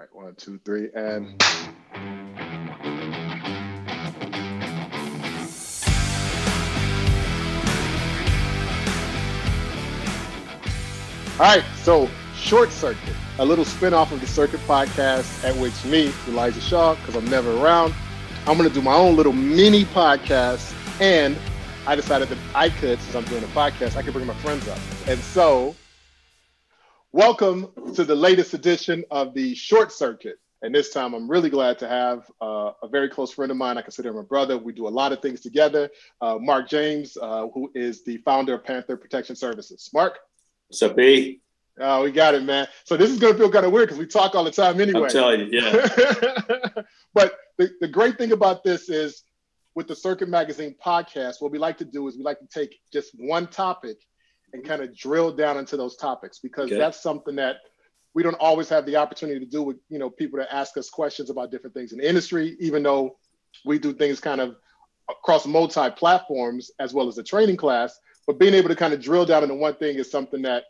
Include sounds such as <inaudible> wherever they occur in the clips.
All right, one, two, three, and. All right, so Short Circuit, a little spin-off of the Circuit podcast at which me, Elijah Shaw, because I'm never around, I'm going to do my own little mini podcast. And I decided that I could, since I'm doing a podcast, I could bring my friends up. And so, welcome to the latest edition of the Short Circuit. And this time, I'm really glad to have uh, a very close friend of mine. I consider him a brother. We do a lot of things together. Uh, Mark James, uh, who is the founder of Panther Protection Services. Mark. What's up, B? Oh, we got it, man. So this is gonna feel kind of weird because we talk all the time anyway. I'm telling you, yeah. <laughs> but the, the great thing about this is with the Circuit Magazine podcast, what we like to do is we like to take just one topic and kind of drill down into those topics because okay. that's something that we don't always have the opportunity to do with you know people that ask us questions about different things in the industry, even though we do things kind of across multi platforms as well as a training class. But being able to kind of drill down into one thing is something that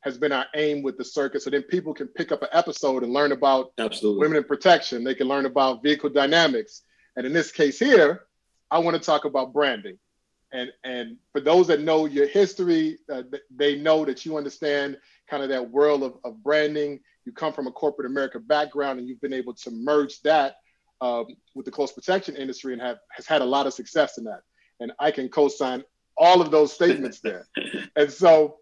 has been our aim with the circuit. So then people can pick up an episode and learn about Absolutely. women in protection. They can learn about vehicle dynamics. And in this case here, I want to talk about branding. And, and for those that know your history, uh, they know that you understand kind of that world of, of branding. You come from a corporate America background and you've been able to merge that um, with the close protection industry and have has had a lot of success in that. And I can co-sign all of those statements there. <laughs> and so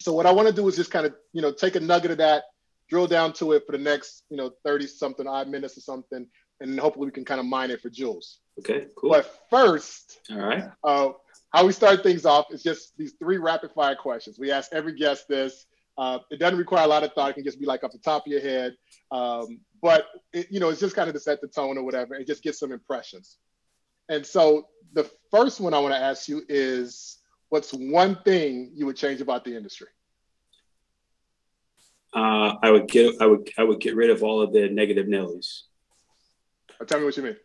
so what I want to do is just kind of, you know, take a nugget of that, drill down to it for the next, you know, 30 something odd minutes or something, and hopefully we can kind of mine it for jewels. Okay, cool. But first, all right. Uh, how we start things off is just these three rapid fire questions. We ask every guest this. Uh, it doesn't require a lot of thought. It can just be like off the top of your head. Um, but it, you know, it's just kind of to set the tone or whatever, and just get some impressions. And so the first one I want to ask you is what's one thing you would change about the industry? Uh, I would get I would I would get rid of all of the negative Nellies. Uh, tell me what you mean.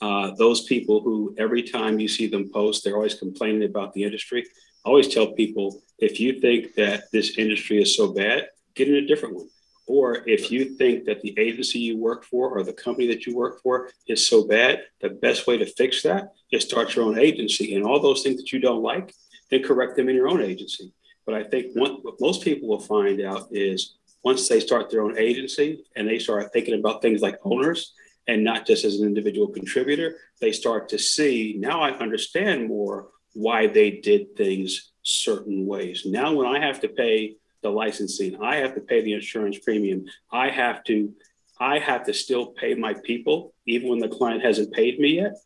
Uh, those people who every time you see them post, they're always complaining about the industry. I always tell people if you think that this industry is so bad, get in a different one. Or if you think that the agency you work for or the company that you work for is so bad, the best way to fix that is start your own agency. And all those things that you don't like, then correct them in your own agency. But I think what most people will find out is once they start their own agency and they start thinking about things like owners and not just as an individual contributor, they start to see now I understand more why they did things certain ways. Now, when I have to pay the licensing. I have to pay the insurance premium. I have to I have to still pay my people even when the client hasn't paid me yet.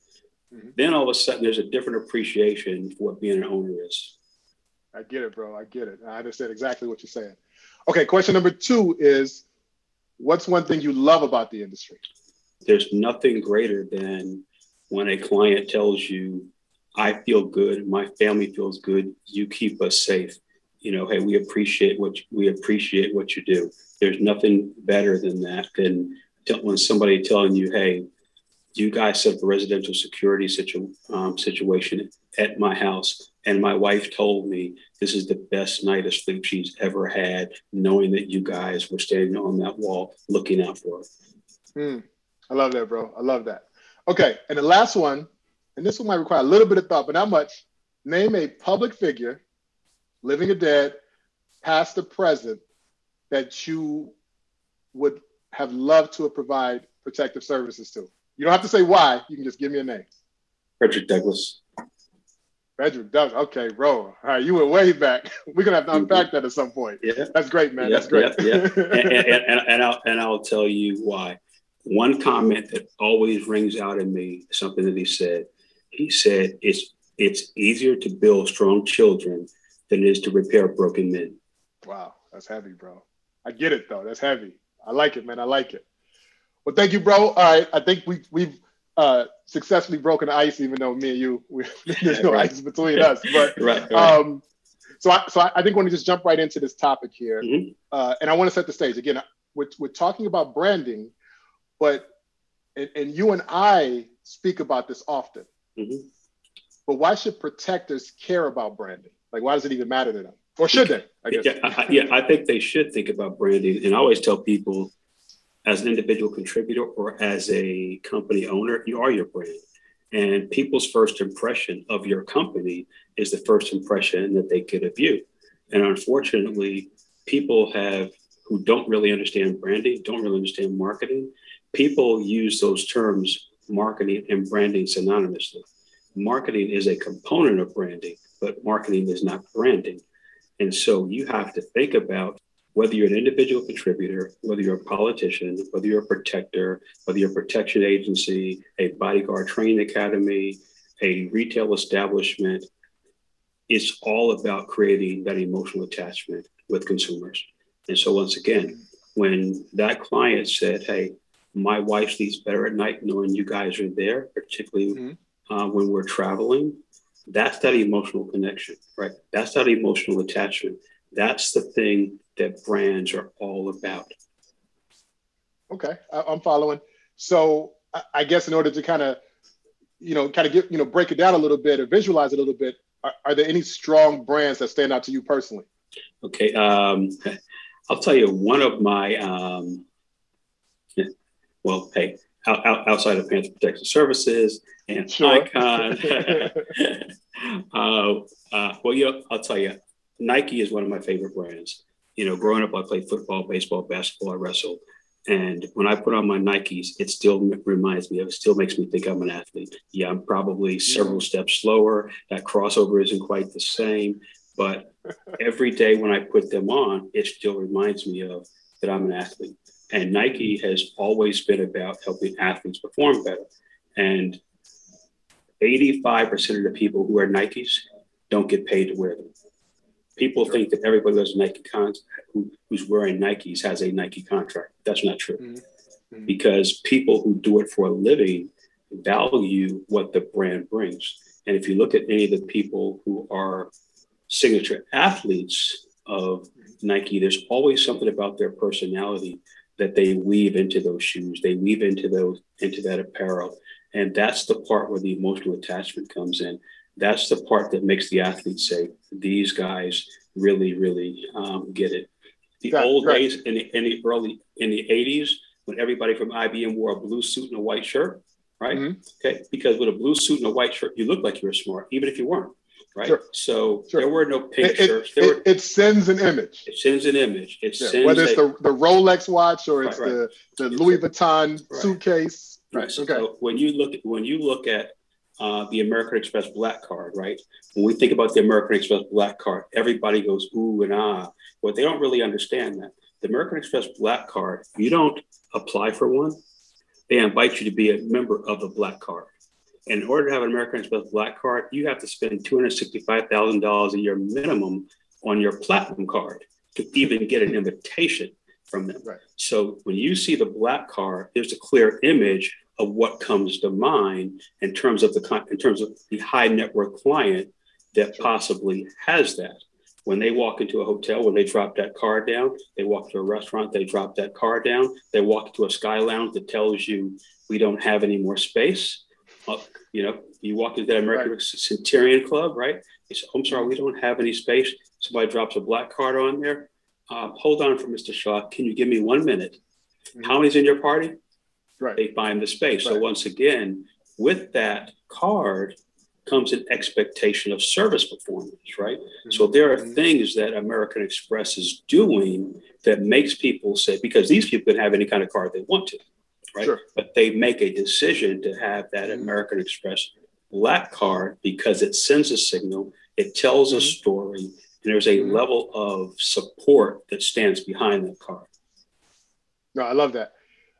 Mm-hmm. Then all of a sudden there's a different appreciation for what being an owner is. I get it, bro. I get it. I understand exactly what you're saying. Okay, question number two is what's one thing you love about the industry? There's nothing greater than when a client tells you, I feel good, my family feels good, you keep us safe you know, hey, we appreciate what you, we appreciate what you do. There's nothing better than that than when somebody telling you, hey, you guys set up a residential security situ- um, situation at my house, and my wife told me this is the best night of sleep she's ever had, knowing that you guys were standing on that wall looking out for her. Mm, I love that, bro. I love that. Okay, and the last one, and this one might require a little bit of thought, but not much. Name a public figure living or dead, past or present, that you would have loved to provide protective services to? You don't have to say why. You can just give me a name. Frederick Douglass. Frederick Douglass. Okay, bro. All right, you went way back. <laughs> We're gonna have to mm-hmm. unpack that at some point. Yeah, that's great, man. Yeah, that's great. Yeah, yeah. <laughs> and, and, and, and, I'll and I'll tell you why. One comment that always rings out in me, something that he said. He said it's it's easier to build strong children than it is to repair broken men. Wow, that's heavy, bro. I get it though. That's heavy. I like it, man. I like it. Well, thank you, bro. All right, I think we we've uh, successfully broken the ice, even though me and you we, <laughs> there's no <laughs> right. ice between us. But <laughs> right, right. um, so I so I think we want to just jump right into this topic here, mm-hmm. uh, and I want to set the stage again. We're, we're talking about branding, but and, and you and I speak about this often. Mm-hmm. But why should protectors care about branding? Like, why does it even matter to them? Or should they? I guess. Yeah, I, yeah, I think they should think about branding. And I always tell people, as an individual contributor or as a company owner, you are your brand. And people's first impression of your company is the first impression that they get of you. And unfortunately, people have who don't really understand branding, don't really understand marketing. People use those terms marketing and branding synonymously. Marketing is a component of branding, but marketing is not branding. And so you have to think about whether you're an individual contributor, whether you're a politician, whether you're a protector, whether you're a protection agency, a bodyguard training academy, a retail establishment, it's all about creating that emotional attachment with consumers. And so, once again, when that client said, Hey, my wife sleeps better at night knowing you guys are there, particularly mm-hmm. uh, when we're traveling, that's that emotional connection, right? That's that emotional attachment. That's the thing that brands are all about. Okay, I'm following. So I guess in order to kind of, you know, kind of get, you know, break it down a little bit or visualize it a little bit, are, are there any strong brands that stand out to you personally? Okay, um, <laughs> I'll tell you one of my, um, well, hey, out, outside of Panther Protection Services and sure. Icon. <laughs> uh, uh, well, you know, I'll tell you, Nike is one of my favorite brands. You know, growing up, I played football, baseball, basketball, I wrestled. And when I put on my Nikes, it still reminds me of, it still makes me think I'm an athlete. Yeah, I'm probably several steps slower. That crossover isn't quite the same. But <laughs> every day when I put them on, it still reminds me of that I'm an athlete. And Nike has always been about helping athletes perform better. And 85% of the people who wear Nikes don't get paid to wear them. People think that everybody who has a Nike con- who, who's wearing Nikes has a Nike contract. That's not true. Mm-hmm. Because people who do it for a living value what the brand brings. And if you look at any of the people who are signature athletes of Nike, there's always something about their personality that they weave into those shoes. They weave into those into that apparel. And that's the part where the emotional attachment comes in. That's the part that makes the athlete say, these guys really, really um, get it. The right, old right. days in the, in the early, in the 80s, when everybody from IBM wore a blue suit and a white shirt, right? Mm-hmm. Okay. Because with a blue suit and a white shirt, you look like you were smart, even if you weren't right? Sure. So sure. there were no pictures. it, it, were, it sends an image. It sends an image. It yeah. sends whether it's a, the, the Rolex watch or it's right, right. the, the Louis Vuitton right. suitcase. Right. Okay. So when you look at when you look at uh, the American Express Black Card, right? When we think about the American Express Black Card, everybody goes ooh and ah, but they don't really understand that the American Express Black Card. You don't apply for one; they invite you to be a member of the Black Card in order to have an American Express Black Card, you have to spend $265,000 a year minimum on your Platinum card to even get an invitation from them. Right. So when you see the Black Card, there's a clear image of what comes to mind in terms of the in terms of the high net worth client that possibly has that. When they walk into a hotel, when they drop that card down, they walk to a restaurant, they drop that card down, they walk to a sky lounge that tells you we don't have any more space you know, you walk into that American right. Centurion Club, right? They say, I'm sorry, we don't have any space. Somebody drops a black card on there. Uh, hold on for Mr. Shaw. Can you give me one minute? Mm-hmm. How many's in your party? Right. They find the space. Right. So once again, with that card comes an expectation of service performance, right? Mm-hmm. So there are things that American Express is doing that makes people say, because these people can have any kind of card they want to right? Sure. But they make a decision to have that mm-hmm. American Express black card because it sends a signal, it tells a mm-hmm. story, and there's a mm-hmm. level of support that stands behind that card. No, I love that.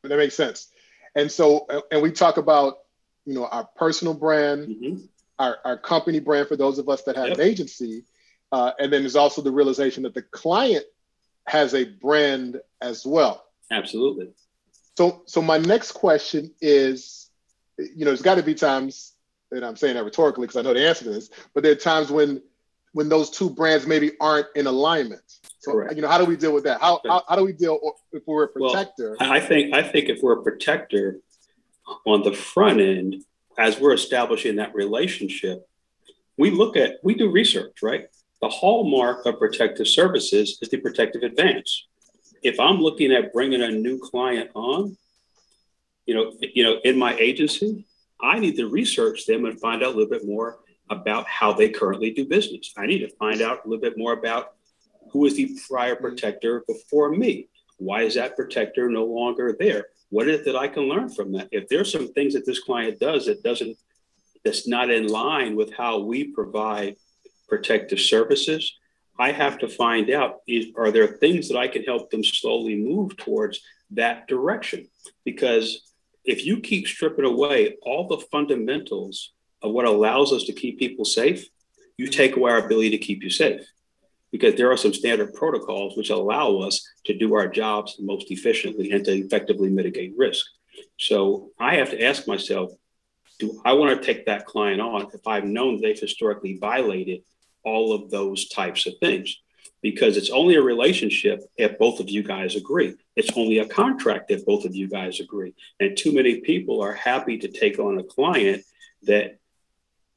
That makes sense. And so, and we talk about, you know, our personal brand, mm-hmm. our, our company brand for those of us that have yep. an agency. Uh, and then there's also the realization that the client has a brand as well. Absolutely. So, so my next question is, you know, there's got to be times, and I'm saying that rhetorically because I know the answer to this, but there are times when, when those two brands maybe aren't in alignment. So, Correct. you know, how do we deal with that? How, how, how do we deal if we're a protector? Well, I think, I think if we're a protector on the front end, as we're establishing that relationship, we look at, we do research, right? The hallmark of protective services is the protective advance if I'm looking at bringing a new client on, you know, you know, in my agency, I need to research them and find out a little bit more about how they currently do business. I need to find out a little bit more about who is the prior protector before me. Why is that protector no longer there? What is it that I can learn from that? If there's some things that this client does that doesn't that's not in line with how we provide protective services, I have to find out is, are there things that I can help them slowly move towards that direction? Because if you keep stripping away all the fundamentals of what allows us to keep people safe, you take away our ability to keep you safe. Because there are some standard protocols which allow us to do our jobs most efficiently and to effectively mitigate risk. So I have to ask myself, do I want to take that client on if I've known they've historically violated all of those types of things? Because it's only a relationship if both of you guys agree. It's only a contract if both of you guys agree. And too many people are happy to take on a client that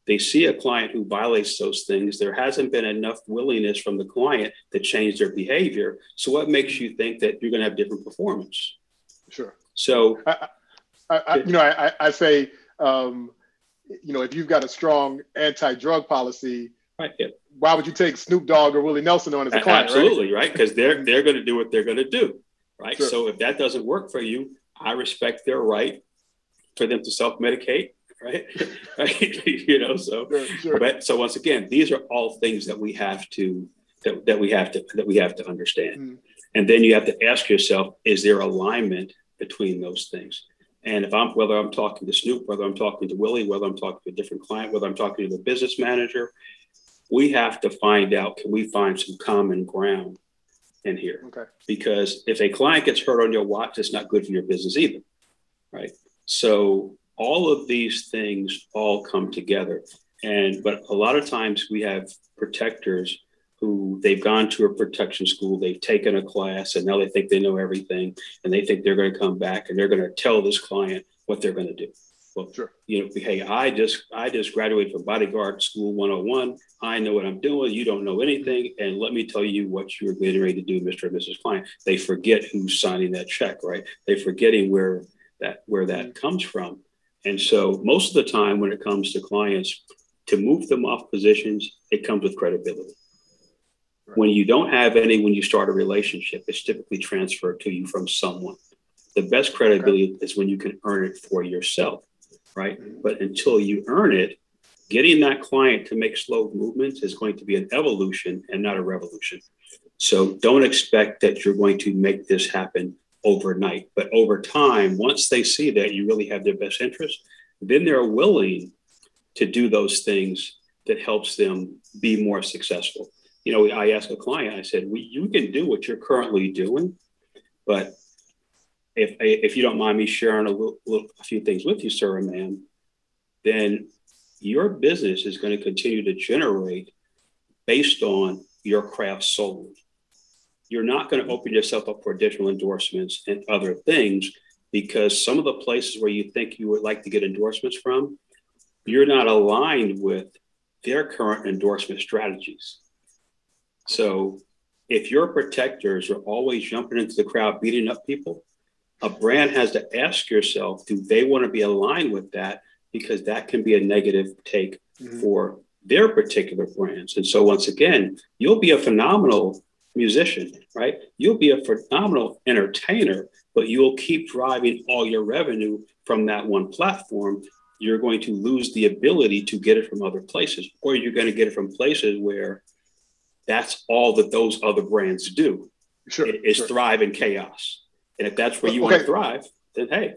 they see a client who violates those things. There hasn't been enough willingness from the client to change their behavior. So, what makes you think that you're going to have different performance? Sure. So, I, I, you know, I, I say um, you know, if you've got a strong anti-drug policy, right, yeah. why would you take Snoop Dogg or Willie Nelson on as a client? Absolutely, right? Because right? they're they're going to do what they're going to do, right? Sure. So if that doesn't work for you, I respect their right for them to self-medicate, right? <laughs> right? <laughs> you know, so sure, sure. but so once again, these are all things that we have to that, that we have to that we have to understand. Mm. And then you have to ask yourself, is there alignment between those things? And if I'm whether I'm talking to Snoop, whether I'm talking to Willie, whether I'm talking to a different client, whether I'm talking to the business manager, we have to find out can we find some common ground in here? Okay. Because if a client gets hurt on your watch, it's not good for your business either. Right. So all of these things all come together. And but a lot of times we have protectors who they've gone to a protection school, they've taken a class, and now they think they know everything, and they think they're going to come back and they're going to tell this client what they're going to do. Well, sure. you know, hey, I just I just graduated from bodyguard school 101. I know what I'm doing. You don't know anything, and let me tell you what you're getting ready to do, Mr. and Mrs. Client. They forget who's signing that check, right? They're forgetting where that where that mm-hmm. comes from. And so most of the time when it comes to clients, to move them off positions, it comes with credibility. When you don't have any, when you start a relationship, it's typically transferred to you from someone. The best credibility okay. is when you can earn it for yourself, right? But until you earn it, getting that client to make slow movements is going to be an evolution and not a revolution. So don't expect that you're going to make this happen overnight. But over time, once they see that you really have their best interest, then they're willing to do those things that helps them be more successful you know, I asked a client, I said, we, you can do what you're currently doing, but if, if you don't mind me sharing a, little, a few things with you, sir and ma'am, then your business is going to continue to generate based on your craft solely. You're not going to open yourself up for additional endorsements and other things because some of the places where you think you would like to get endorsements from, you're not aligned with their current endorsement strategies. So if your protectors are always jumping into the crowd, beating up people, a brand has to ask yourself, do they want to be aligned with that? Because that can be a negative take mm-hmm. for their particular brands. And so once again, you'll be a phenomenal musician, right? You'll be a phenomenal entertainer, but you'll keep driving all your revenue from that one platform. You're going to lose the ability to get it from other places, or you're going to get it from places where that's all that those other brands do. Sure, is sure. thrive in chaos. And if that's where you okay. want to thrive, then hey.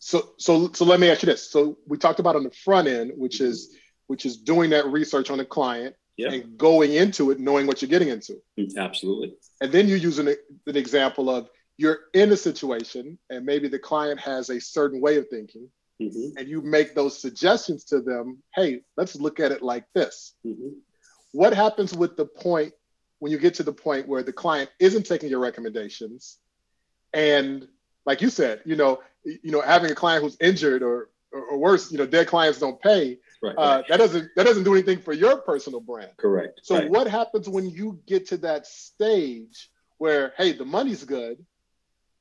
So so so let me ask you this. So we talked about on the front end, which is which is doing that research on the client yeah. and going into it knowing what you're getting into. Mm, absolutely. And then you use an, an example of you're in a situation and maybe the client has a certain way of thinking mm-hmm. and you make those suggestions to them hey let's look at it like this mm-hmm what happens with the point when you get to the point where the client isn't taking your recommendations and like you said you know you know having a client who's injured or or, or worse you know dead clients don't pay right, uh, right. that doesn't that doesn't do anything for your personal brand correct so right. what happens when you get to that stage where hey, the money's good,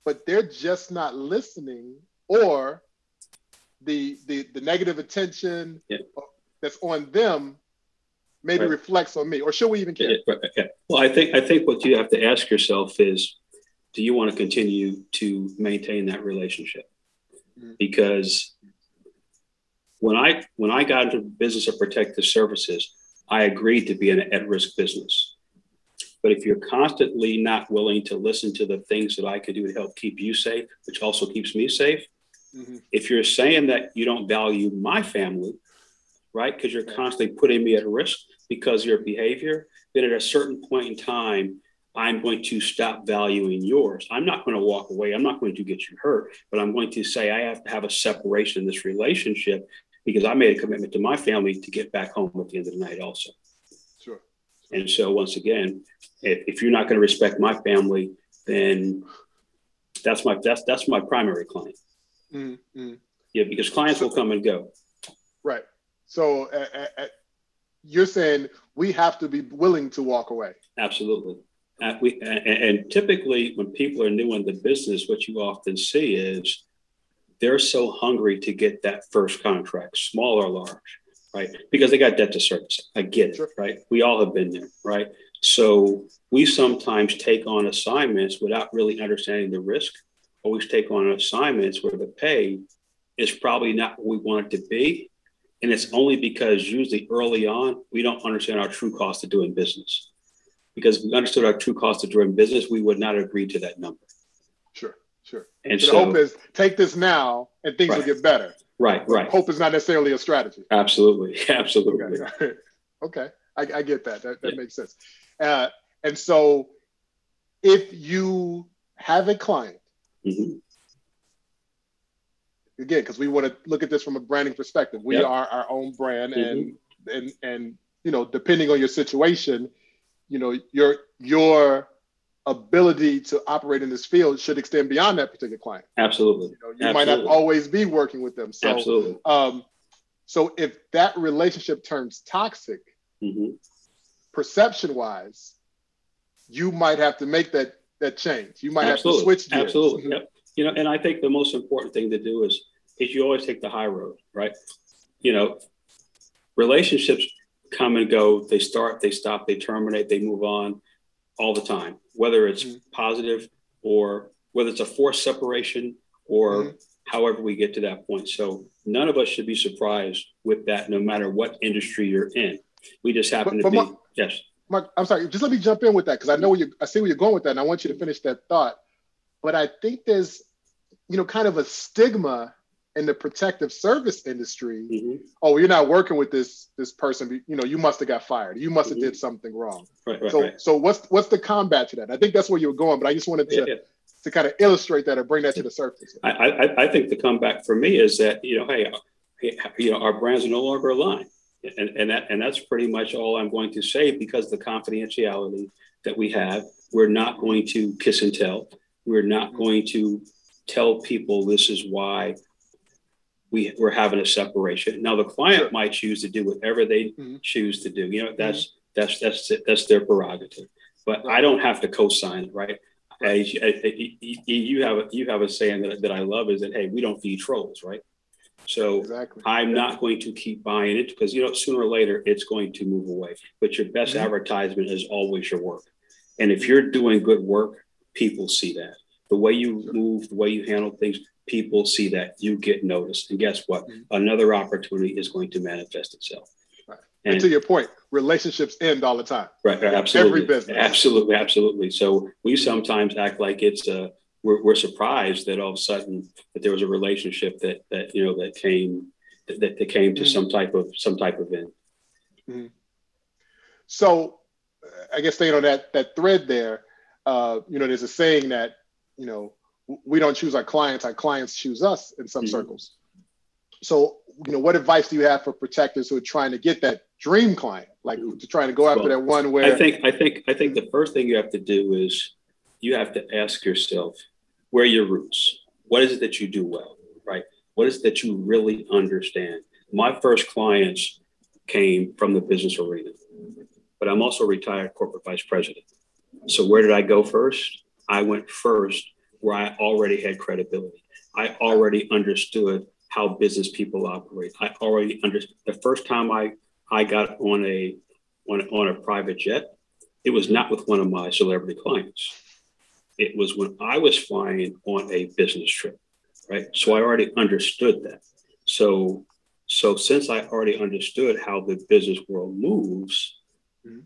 but they're just not listening, or the the the negative attention yeah. that's on them maybe reflects on me, or should we even care? Yeah. Well, I think I think what you have to ask yourself is, do you want to continue to maintain that relationship? Mm-hmm. Because when I when I got into the business of protective services, I agreed to be an at-risk business. But if you're constantly not willing to listen to the things that I can do to help keep you safe, which also keeps me safe, mm-hmm. if you're saying that you don't value my family, right, because you're constantly putting me at risk because of your behavior, then at a certain point in time, I'm going to stop valuing yours. I'm not going to walk away. I'm not going to get you hurt, but I'm going to say I have to have a separation in this relationship because I made a commitment to my family to get back home at the end of the night also. Sure. And so once again, if, if you're not going to respect my family, then that's my that's that's my primary client. Mm-hmm. Yeah, because clients so, will come and go. Right. So uh, uh, you're saying we have to be willing to walk away. Absolutely. Uh, we, and, and typically, when people are new in the business, what you often see is they're so hungry to get that first contract, small or large, right? Because they got debt to service. I get it, right? We all have been there, right? So we sometimes take on assignments without really understanding the risk. Always take on assignments where the pay is probably not what we want it to be. And it's only because usually early on, we don't understand our true cost of doing business. Because we understood our true cost of doing business, we would not agree to that number. Sure. Sure. And so, the hope is take this now and things right. will get better. Right, right. Hope is not necessarily a strategy. Absolutely, <laughs> absolutely. Okay, okay. I, I, get that. That, that yeah. makes sense. Uh, and so, if you have a client, mm-hmm. again, because we want to look at this from a branding perspective, we yep. are our own brand, mm-hmm. and and and you know, depending on your situation, you know, your your ability to operate in this field should extend beyond that particular client. Absolutely. You, know, you Absolutely. might not always be working with them. So, Absolutely. Um, so if that relationship turns toxic, mm-hmm. perception wise, you might have to make that that change. You might Absolutely. have to switch gears. Absolutely. Mm-hmm. Yep. You know, and I think the most important thing to do is is you always take the high road, right? You know, relationships come and go. They start, they stop, they terminate, they move on all the time, whether it's mm-hmm. positive or whether it's a forced separation or mm-hmm. however we get to that point. So none of us should be surprised with that, no matter what industry you're in. We just happen but, to be yes. Mark, I'm sorry. Just let me jump in with that because I know you. I see where you're going with that, and I want you to finish that thought. But I think there's, you know, kind of a stigma in the protective service industry, mm-hmm. oh, you're not working with this this person. You know, you must have got fired. You must have mm-hmm. did something wrong. Right, right, so, right. so what's what's the combat to that? I think that's where you were going, but I just wanted to yeah, yeah. to kind of illustrate that or bring that to the surface. I, I, I think the comeback for me is that you know, hey, you know, our brands are no longer aligned, and and that and that's pretty much all I'm going to say because the confidentiality that we have, we're not going to kiss and tell. We're not mm-hmm. going to tell people this is why we we're having a separation. Now the client sure. might choose to do whatever they mm-hmm. choose to do. You know, that's mm-hmm. that's that's that's their prerogative. But. I don't have to co-sign it, right? As, you have a, you have a saying that, that I love is that hey, we don't feed trolls, right? So exactly. I'm yeah. not going to keep buying it because you know sooner or later it's going to move away. But your best mm-hmm. advertisement is always your work, and if you're doing good work, people see that. The way you move, the way you handle things, people see that you get noticed. And guess what? Mm-hmm. Another opportunity is going to manifest itself. Right. And, and, to your point, relationships end all the time. Right. Absolutely. Every business. Absolutely. Absolutely. So we sometimes act like it's a, uh, we're, we're surprised that all of a sudden that there was a relationship that, that, you know, that came, that, that came to mm-hmm. some type of, some type of end. Mm-hmm. So I guess staying on that, that thread there, uh, you know, there's a saying that, you know, we don't choose our clients, our clients choose us in some mm-hmm. circles. So, you know, what advice do you have for protectors who are trying to get that dream client, like to trying to go after well, that one where I think I think I think the first thing you have to do is you have to ask yourself where your roots. What is it that you do well, right? What is it that you really understand? My first clients came from the business arena, but I'm also a retired corporate vice president. So where did I go first? I went first where I already had credibility. I already understood how business people operate. I already understood the first time I, I got on a on, on a private jet, it was not with one of my celebrity clients. It was when I was flying on a business trip, right? So I already understood that. So so since I already understood how the business world moves, mm-hmm.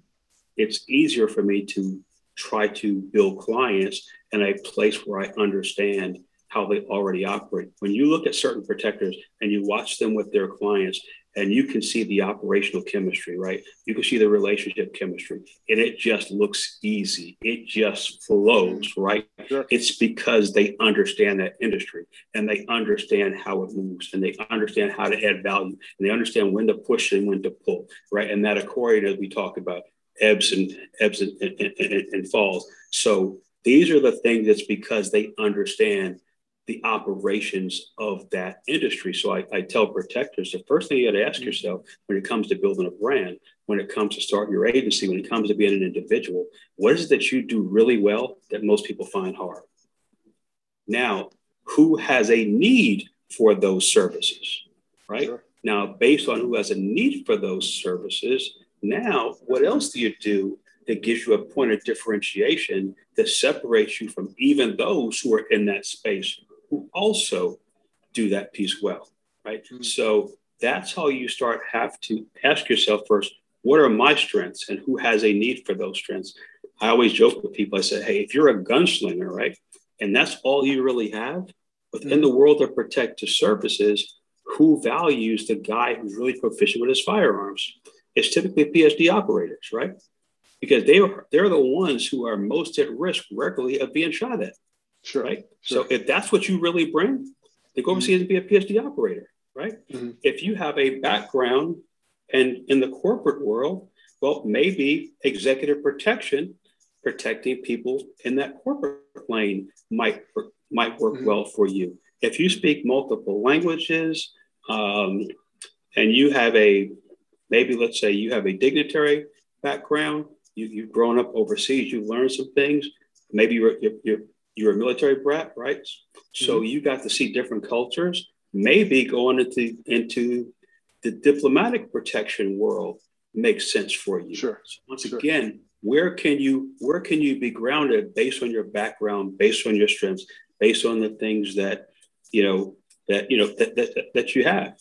it's easier for me to try to build clients in a place where I understand how they already operate. When you look at certain protectors and you watch them with their clients, and you can see the operational chemistry, right? You can see the relationship chemistry, and it just looks easy. It just flows, right? Sure. It's because they understand that industry and they understand how it moves and they understand how to add value and they understand when to push and when to pull, right? And that accordion, as we talk about, ebbs and ebbs and, and, and, and falls. So these are the things that's because they understand the operations of that industry. So I, I, tell protectors the first thing you got to ask mm-hmm. yourself when it comes to building a brand, when it comes to starting your agency, when it comes to being an individual, what is it that you do really well that most people find hard? Now, who has a need for those services, right? Sure. Now, based on who has a need for those services, now what else do you do that gives you a point of differentiation that separates you from even those who are in that space who also do that piece well, right? Mm-hmm. So that's how you start have to ask yourself first, what are my strengths and who has a need for those strengths? I always joke with people. I say, hey, if you're a gunslinger, right, and that's all you really have within mm-hmm. the world of protective services, who values the guy who's really proficient with his firearms? It's typically PSD operators, right? Because they are they're the ones who are most at risk regularly of being shot at. Sure. Right. Sure. So if that's what you really bring, then go overseas mm-hmm. and be a PSD operator. Right. Mm-hmm. If you have a background and in the corporate world, well, maybe executive protection, protecting people in that corporate lane might might work mm-hmm. well for you. If you speak multiple languages, um, and you have a maybe let's say you have a dignitary background, you, you've grown up overseas, you've learned some things. Maybe you're, you're, you're a military brat, right? So mm-hmm. you got to see different cultures. Maybe going into into the diplomatic protection world makes sense for you. Sure. So once sure. again, where can you where can you be grounded based on your background, based on your strengths, based on the things that you know that you know that that, that you have,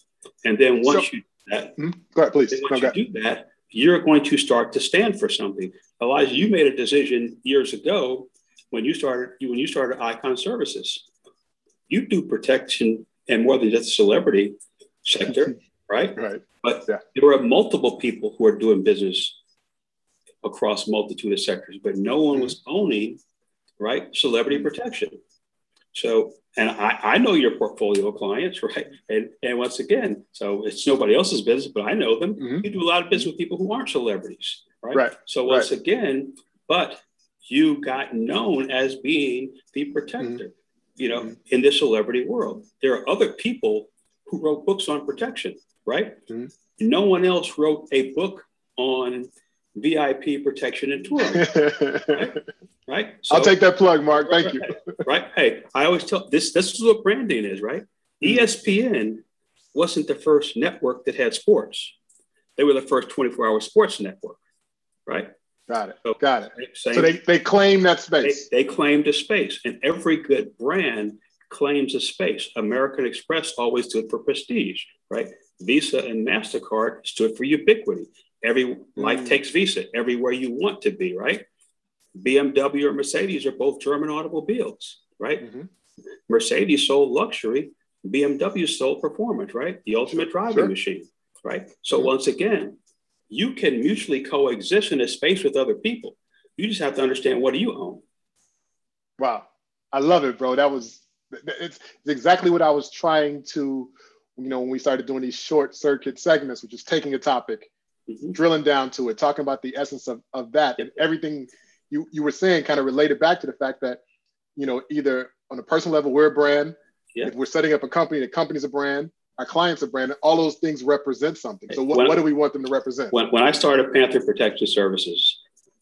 and then once so, you that, mm-hmm. go ahead, please. Once you do that, you're going to start to stand for something. Elijah, you made a decision years ago when you started when you started Icon Services. You do protection and more than just celebrity sector, <laughs> right? Right. But yeah. there are multiple people who are doing business across multitude of sectors, but no one was owning right celebrity protection. So, and I, I know your portfolio of clients, <laughs> right? And and once again, so it's nobody else's business, but I know them. Mm-hmm. You do a lot of business with people who aren't celebrities, right? Right. So once right. again, but you got known as being the protector, mm-hmm. you know, mm-hmm. in this celebrity world. There are other people who wrote books on protection, right? Mm-hmm. No one else wrote a book on VIP protection and touring. <laughs> right? Right? So, I'll take that plug, Mark. Thank you. <laughs> right. Hey, I always tell this this is what branding is, right? Mm-hmm. ESPN wasn't the first network that had sports. They were the first 24 hour sports network, right? Got it. So, Got it. Same, so they, they claim that space. They, they claimed a space, and every good brand claims a space. American Express always stood for prestige, right? Visa and MasterCard stood for ubiquity. Every mm. life takes Visa everywhere you want to be, right? BMW or Mercedes are both German automobiles, right? Mm-hmm. Mercedes sold luxury, BMW sold performance, right? The ultimate driving sure. machine, right? So mm-hmm. once again, you can mutually coexist in a space with other people. You just have to understand what do you own. Wow, I love it, bro. That was it's, it's exactly what I was trying to, you know, when we started doing these short circuit segments, which is taking a topic, mm-hmm. drilling down to it, talking about the essence of, of that, and everything you you were saying kind of related back to the fact that, you know, either on a personal level we're a brand, yeah. if we're setting up a company, the company's a brand, our clients are branded, all those things represent something. So what, when, what do we want them to represent? When, when I started Panther Protection Services,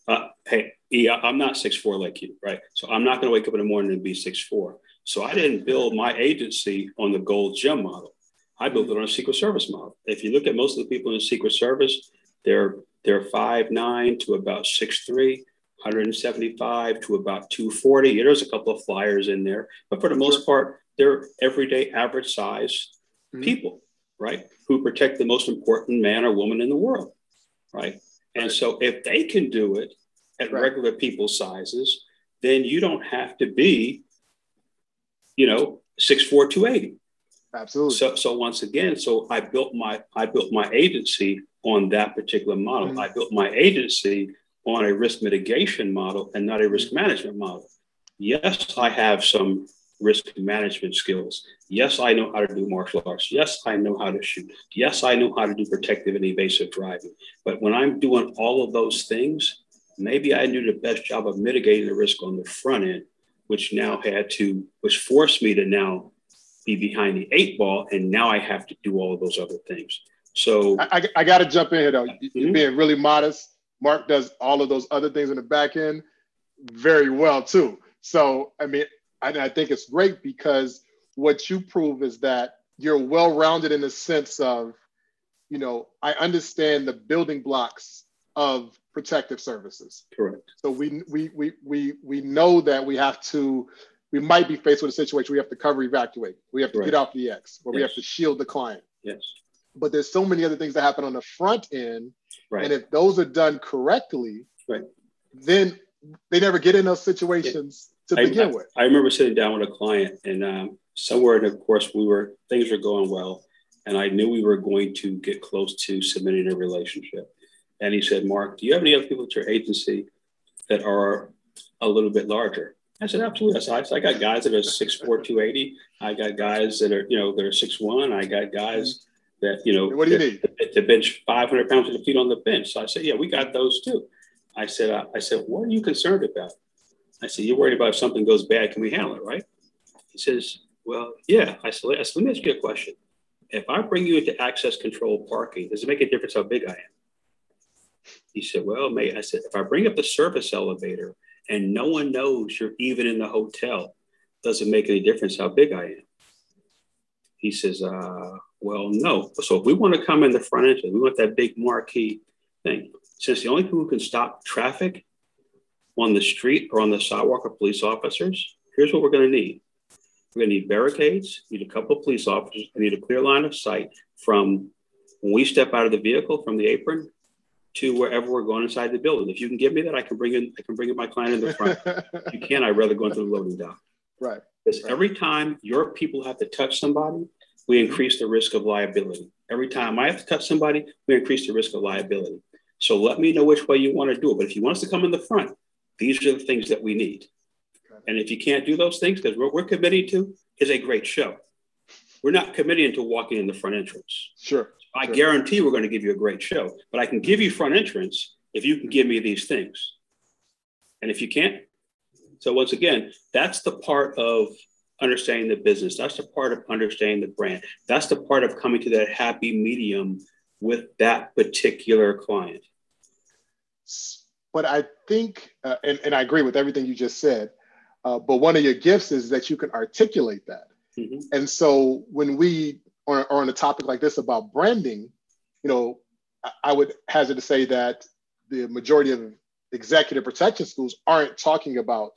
uh, hey, yeah, I'm not six four like you, right? So I'm not going to wake up in the morning and be six four. So I didn't build my agency on the Gold's Gym model. I built it on a Secret Service model. If you look at most of the people in the Secret Service, they're they're five nine to about six three. 175 to about 240. There's a couple of flyers in there, but for the most part, they're everyday average size mm-hmm. people, right? Who protect the most important man or woman in the world, right? And so if they can do it at right. regular people sizes, then you don't have to be, you know, 6'4, 280. Absolutely. So, so once again, so I built my I built my agency on that particular model. Mm-hmm. I built my agency on a risk mitigation model and not a risk management model. Yes, I have some risk management skills. Yes, I know how to do martial arts. Yes, I know how to shoot. Yes, I know how to do protective and evasive driving. But when I'm doing all of those things, maybe I do the best job of mitigating the risk on the front end, which now had to, which forced me to now be behind the eight ball. And now I have to do all of those other things. So I, I, I got to jump in here though. You're mm-hmm. being really modest. Mark does all of those other things in the back end very well too. So, I mean, and I think it's great because what you prove is that you're well rounded in the sense of, you know, I understand the building blocks of protective services. Correct. So we we we we we know that we have to we might be faced with a situation where we have to cover evacuate. We have to get off the X, where yes. we have to shield the client. Yes. But there's so many other things that happen on the front end. Right. And if those are done correctly, right. then they never get in those situations to I, begin I, with. I remember sitting down with a client, and um, somewhere in the course, we were things were going well, and I knew we were going to get close to submitting a relationship. And he said, "Mark, do you have any other people at your agency that are a little bit larger?" I said, "Absolutely." I said, "I got guys that are 6'4", 280. I got guys that are you know that are 6'1". I got guys." That you know, what do you need to bench 500 pounds of feet on the bench? So I said, "Yeah, we got those too." I said, uh, "I said, what are you concerned about?" I said, You're worried about if something goes bad, can we handle it, right? He says, Well, yeah. I said, Let me ask you a question. If I bring you into access control parking, does it make a difference how big I am? He said, Well, mate, I said, if I bring up the service elevator and no one knows you're even in the hotel, does it make any difference how big I am? He says, uh, Well, no. So if we want to come in the front entrance, we want that big marquee thing. Since the only people who can stop traffic on the street or on the sidewalk are police officers, here's what we're going to need. We're going to need barricades, need a couple of police officers, we need a clear line of sight from when we step out of the vehicle from the apron to wherever we're going inside the building. If you can give me that, I can bring in I can bring in my client in the front. <laughs> if you can't, I'd rather go into the loading dock. Right. Because right. every time your people have to touch somebody, we increase the risk of liability. Every time I have to touch somebody, we increase the risk of liability. So let me know which way you want to do it. But if you want us to come in the front, these are the things that we need. And if you can't do those things, because what we're committing to is a great show. We're not committing to walking in the front entrance. Sure. I sure. guarantee we're going to give you a great show, but I can give you front entrance if you can give me these things. And if you can't, so once again, that's the part of understanding the business. That's the part of understanding the brand. That's the part of coming to that happy medium with that particular client. But I think, uh, and, and I agree with everything you just said, uh, but one of your gifts is that you can articulate that. Mm-hmm. And so when we are, are, on a topic like this about branding, you know, I, I would hazard to say that the majority of executive protection schools aren't talking about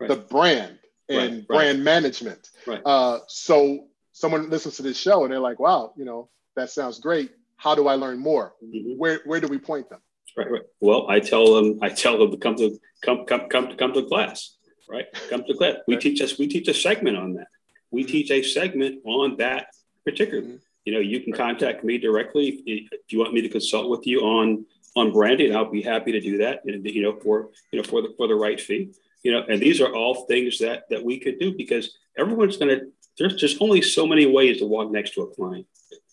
right. the brand and right, brand right. management. Uh, so someone listens to this show and they're like, wow, you know, that sounds great. How do I learn more? Mm-hmm. Where, where do we point them? Right, right. Well, I tell them, I tell them to come to come come come to come to class. Right, come to class. We <laughs> right. teach us. We teach a segment on that. We mm-hmm. teach a segment on that particular. Mm-hmm. You know, you can contact me directly if, if you want me to consult with you on on branding. I'll be happy to do that. And you know, for you know, for the for the right fee. You know, and these are all things that that we could do because everyone's going to. There's just only so many ways to walk next to a client,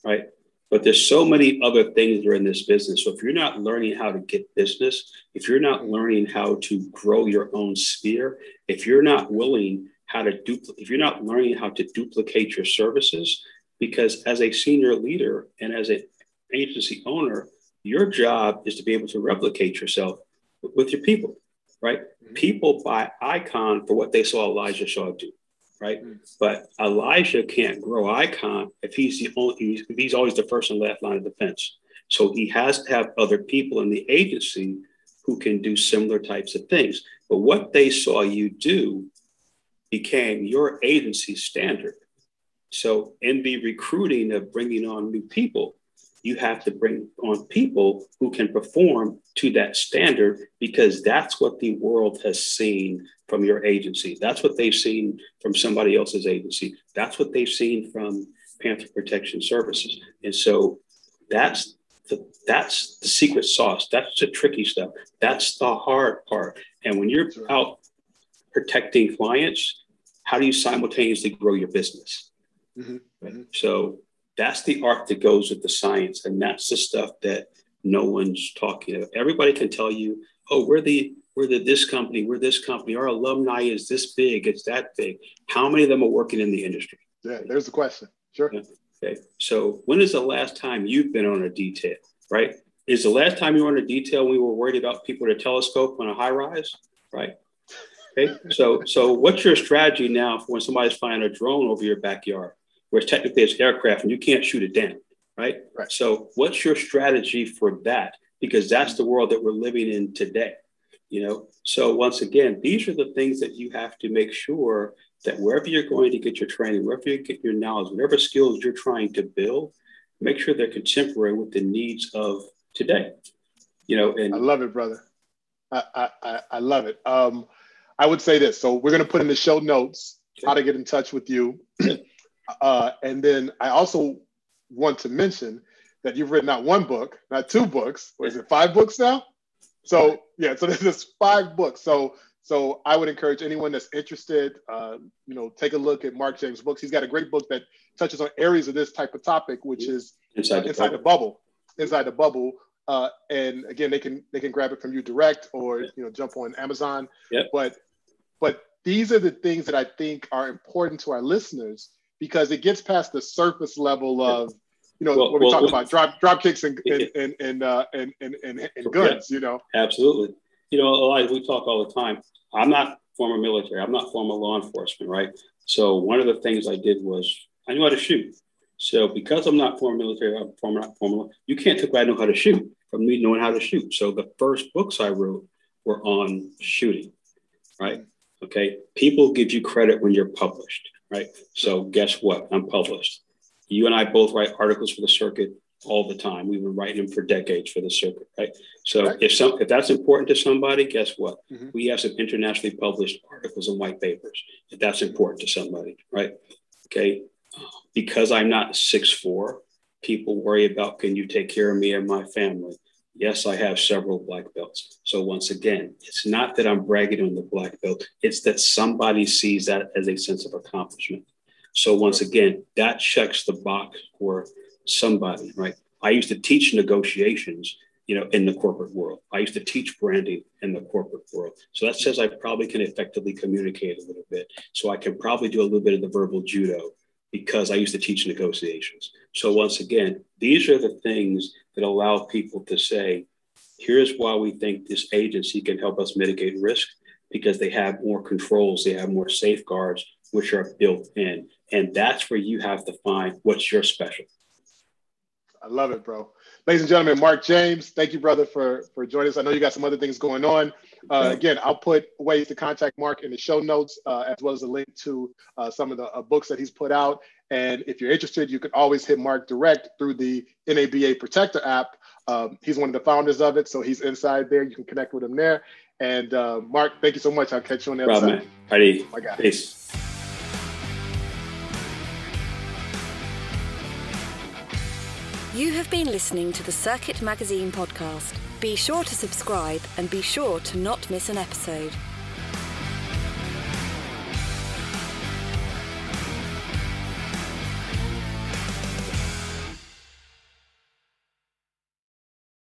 right? But there's so many other things that are in this business. So if you're not learning how to get business, if you're not learning how to grow your own sphere, if you're not willing how to duplicate, if you're not learning how to duplicate your services, because as a senior leader and as an agency owner, your job is to be able to replicate yourself with your people. Right? Mm-hmm. People buy Icon for what they saw Elijah Shaw do, right? Mm-hmm. But Elijah can't grow Icon if he's the only, if he's always the first and last line of defense. So he has to have other people in the agency who can do similar types of things. But what they saw you do became your agency standard. So in the recruiting of bringing on new people, you have to bring on people who can perform to that standard because that's what the world has seen from your agency. That's what they've seen from somebody else's agency. That's what they've seen from Panther Protection Services. And so that's the, that's the secret sauce. That's the tricky stuff. That's the hard part. And when you're out protecting clients, how do you simultaneously grow your business? Mm-hmm. Mm-hmm. So that's the art that goes with the science, and that's the stuff that no one's talking about. Everybody can tell you, "Oh, we're the we're the this company, we're this company. Our alumni is this big, it's that big." How many of them are working in the industry? Yeah, there's the question. Sure. Yeah. Okay. So when is the last time you've been on a detail? Right? Is the last time you were on a detail we were worried about people with a telescope on a high rise? Right. Okay. So so what's your strategy now for when somebody's flying a drone over your backyard? Whereas technically it's aircraft and you can't shoot it down, right? right? So, what's your strategy for that? Because that's the world that we're living in today. You know, so once again, these are the things that you have to make sure that wherever you're going to get your training, wherever you get your knowledge, whatever skills you're trying to build, make sure they're contemporary with the needs of today. You know, and I love it, brother. I I, I love it. Um, I would say this. So we're going to put in the show notes okay. how to get in touch with you. <clears throat> Uh, and then I also want to mention that you've written not one book, not two books. What is it, five books now? So yeah, so <laughs> this is five books. So so I would encourage anyone that's interested, uh, you know, take a look at Mark James' books. He's got a great book that touches on areas of this type of topic, which is inside, the, inside bubble. the bubble, inside the bubble. Uh, and again, they can they can grab it from you direct or you know jump on Amazon. Yep. But but these are the things that I think are important to our listeners because it gets past the surface level of you know well, what we well, talk about drop drop kicks and and and and, uh, and, and, and, and guns. Yeah, you know, absolutely. You know, like we talk all the time. I'm not former military. I'm not former law enforcement, right? So one of the things I did was I knew how to shoot. So because I'm not former military, I'm former not former. You can't take what I know how to shoot from me knowing how to shoot. So the first books I wrote were on shooting, right? Okay. People give you credit when you're published right? So guess what? I'm published. You and I both write articles for the circuit all the time. We've been writing them for decades for the circuit, right? So right. if some if that's important to somebody, guess what? Mm-hmm. We have some internationally published articles and white papers. If that's important to somebody, right? Okay. Because I'm not six four, people worry about can you take care of me and my family? Yes, I have several black belts. So once again, it's not that I'm bragging on the black belt, it's that somebody sees that as a sense of accomplishment. So once again, that checks the box for somebody, right? I used to teach negotiations, you know, in the corporate world. I used to teach branding in the corporate world. So that says I probably can effectively communicate a little bit. So I can probably do a little bit of the verbal judo because I used to teach negotiations. So once again, these are the things that allow people to say, here's why we think this agency can help us mitigate risk because they have more controls, they have more safeguards, which are built in. And that's where you have to find what's your special. I love it, bro. Ladies and gentlemen, Mark James, thank you, brother, for for joining us. I know you got some other things going on. Uh, again, I'll put ways to contact Mark in the show notes, uh, as well as a link to uh, some of the uh, books that he's put out. And if you're interested, you can always hit Mark direct through the NABA Protector app. Um, he's one of the founders of it, so he's inside there. You can connect with him there. And uh, Mark, thank you so much. I'll catch you on the other side. Ready? My guy. Peace. You have been listening to the Circuit Magazine podcast. Be sure to subscribe and be sure to not miss an episode.